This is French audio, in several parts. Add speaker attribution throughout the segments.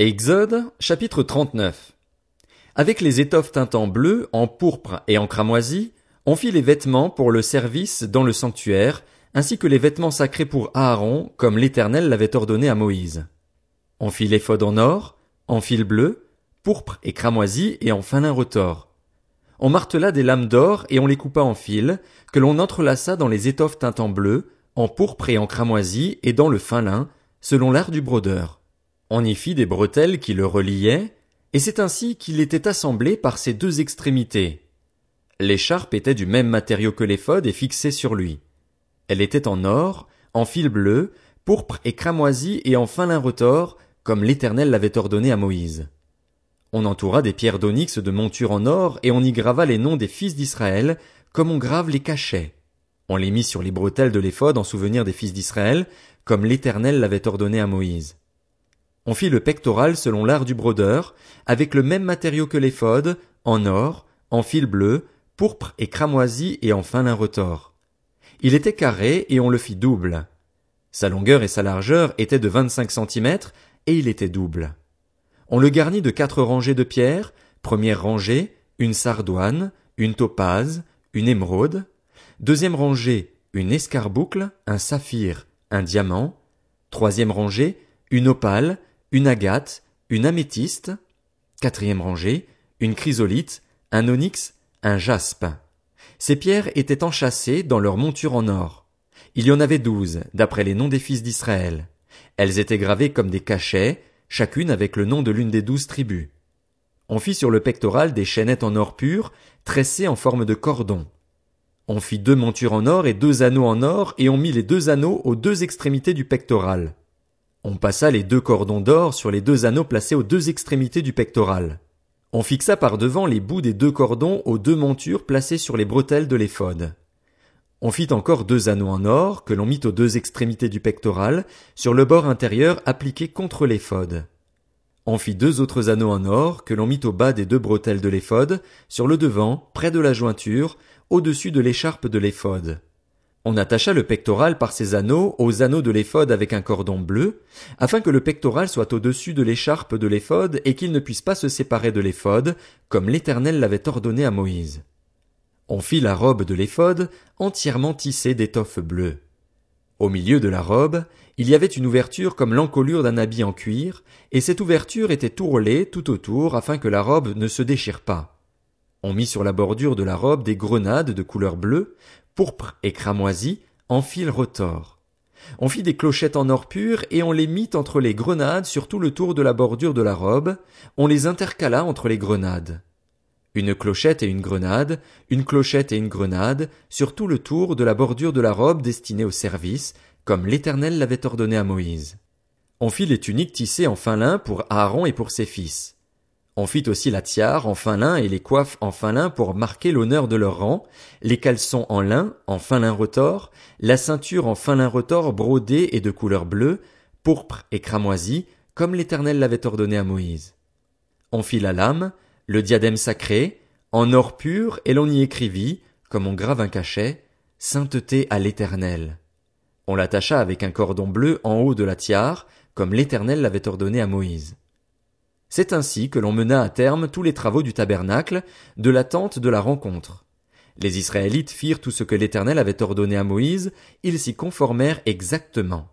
Speaker 1: Exode, chapitre 39. Avec les étoffes teintes en bleu, en pourpre et en cramoisi, on fit les vêtements pour le service dans le sanctuaire, ainsi que les vêtements sacrés pour Aaron, comme l'Éternel l'avait ordonné à Moïse. On fit l'éphod en or, en fil bleu, pourpre et cramoisi et en fin lin retors. On martela des lames d'or et on les coupa en fil, que l'on entrelaça dans les étoffes teintes en bleu, en pourpre et en cramoisi et dans le fin lin, selon l'art du brodeur. On y fit des bretelles qui le reliaient, et c'est ainsi qu'il était assemblé par ses deux extrémités. L'écharpe était du même matériau que l'éphod et fixée sur lui. Elle était en or, en fil bleu, pourpre et cramoisi et en fin lin retors, comme l'Éternel l'avait ordonné à Moïse. On entoura des pierres d'onyx de monture en or et on y grava les noms des fils d'Israël, comme on grave les cachets. On les mit sur les bretelles de l'éphod en souvenir des fils d'Israël, comme l'Éternel l'avait ordonné à Moïse. On fit le pectoral selon l'art du brodeur, avec le même matériau que l'éphod, en or, en fil bleu, pourpre et cramoisi et en fin lin retors. Il était carré et on le fit double. Sa longueur et sa largeur étaient de vingt-cinq centimètres et il était double. On le garnit de quatre rangées de pierres, première rangée, une sardoine, une topaze, une émeraude, deuxième rangée, une escarboucle, un saphir, un diamant, troisième rangée, une opale, une agate, une améthyste, quatrième rangée, une chrysolite, un onyx, un jaspe. Ces pierres étaient enchâssées dans leur monture en or. Il y en avait douze, d'après les noms des fils d'Israël. Elles étaient gravées comme des cachets, chacune avec le nom de l'une des douze tribus. On fit sur le pectoral des chaînettes en or pur, tressées en forme de cordon. On fit deux montures en or et deux anneaux en or, et on mit les deux anneaux aux deux extrémités du pectoral. On passa les deux cordons d'or sur les deux anneaux placés aux deux extrémités du pectoral. On fixa par devant les bouts des deux cordons aux deux montures placées sur les bretelles de l'éphod. On fit encore deux anneaux en or que l'on mit aux deux extrémités du pectoral, sur le bord intérieur appliqué contre l'éphod. On fit deux autres anneaux en or que l'on mit au bas des deux bretelles de l'éphod, sur le devant, près de la jointure, au-dessus de l'écharpe de l'éphod. On attacha le pectoral par ses anneaux aux anneaux de l'éphod avec un cordon bleu, afin que le pectoral soit au-dessus de l'écharpe de l'éphod et qu'il ne puisse pas se séparer de l'éphod, comme l'Éternel l'avait ordonné à Moïse. On fit la robe de l'éphod entièrement tissée d'étoffe bleue. Au milieu de la robe, il y avait une ouverture comme l'encolure d'un habit en cuir, et cette ouverture était tourlée tout autour afin que la robe ne se déchire pas. On mit sur la bordure de la robe des grenades de couleur bleue, pourpre et cramoisi, en fil retors. On fit des clochettes en or pur et on les mit entre les grenades sur tout le tour de la bordure de la robe, on les intercala entre les grenades. Une clochette et une grenade, une clochette et une grenade, sur tout le tour de la bordure de la robe destinée au service, comme l'Éternel l'avait ordonné à Moïse. On fit les tuniques tissées en fin lin pour Aaron et pour ses fils. On fit aussi la tiare en fin lin et les coiffes en fin lin pour marquer l'honneur de leur rang, les caleçons en lin, en fin lin retors, la ceinture en fin lin retors brodée et de couleur bleue, pourpre et cramoisi, comme l'Éternel l'avait ordonné à Moïse. On fit la lame, le diadème sacré, en or pur, et l'on y écrivit, comme on grave un cachet, sainteté à l'Éternel. On l'attacha avec un cordon bleu en haut de la tiare, comme l'Éternel l'avait ordonné à Moïse. C'est ainsi que l'on mena à terme tous les travaux du tabernacle, de la tente de la rencontre. Les Israélites firent tout ce que l'Éternel avait ordonné à Moïse, ils s'y conformèrent exactement.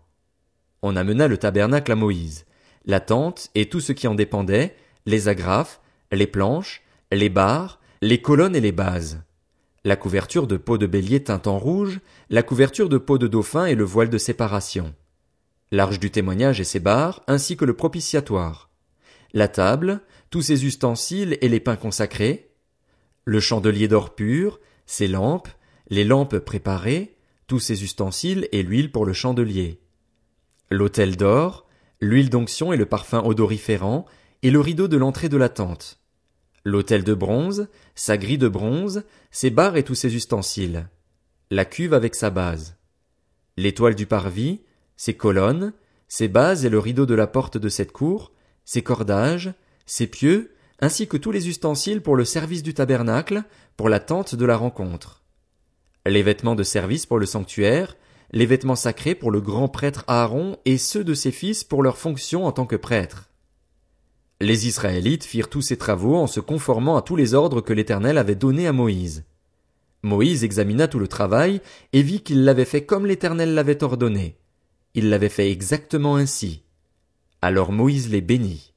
Speaker 1: On amena le tabernacle à Moïse, la tente et tout ce qui en dépendait, les agrafes, les planches, les barres, les colonnes et les bases, la couverture de peau de bélier teinte en rouge, la couverture de peau de dauphin et le voile de séparation, l'arche du témoignage et ses barres, ainsi que le propitiatoire, la table, tous ses ustensiles et les pains consacrés, le chandelier d'or pur, ses lampes, les lampes préparées, tous ses ustensiles et l'huile pour le chandelier, l'autel d'or, l'huile d'onction et le parfum odoriférant, et le rideau de l'entrée de la tente, l'autel de bronze, sa grille de bronze, ses barres et tous ses ustensiles, la cuve avec sa base, l'étoile du parvis, ses colonnes, ses bases et le rideau de la porte de cette cour, ses cordages, ses pieux, ainsi que tous les ustensiles pour le service du tabernacle, pour la tente de la rencontre. Les vêtements de service pour le sanctuaire, les vêtements sacrés pour le grand prêtre Aaron et ceux de ses fils pour leur fonction en tant que prêtres. Les Israélites firent tous ces travaux en se conformant à tous les ordres que l'Éternel avait donnés à Moïse. Moïse examina tout le travail et vit qu'il l'avait fait comme l'Éternel l'avait ordonné. Il l'avait fait exactement ainsi. Alors Moïse les bénit.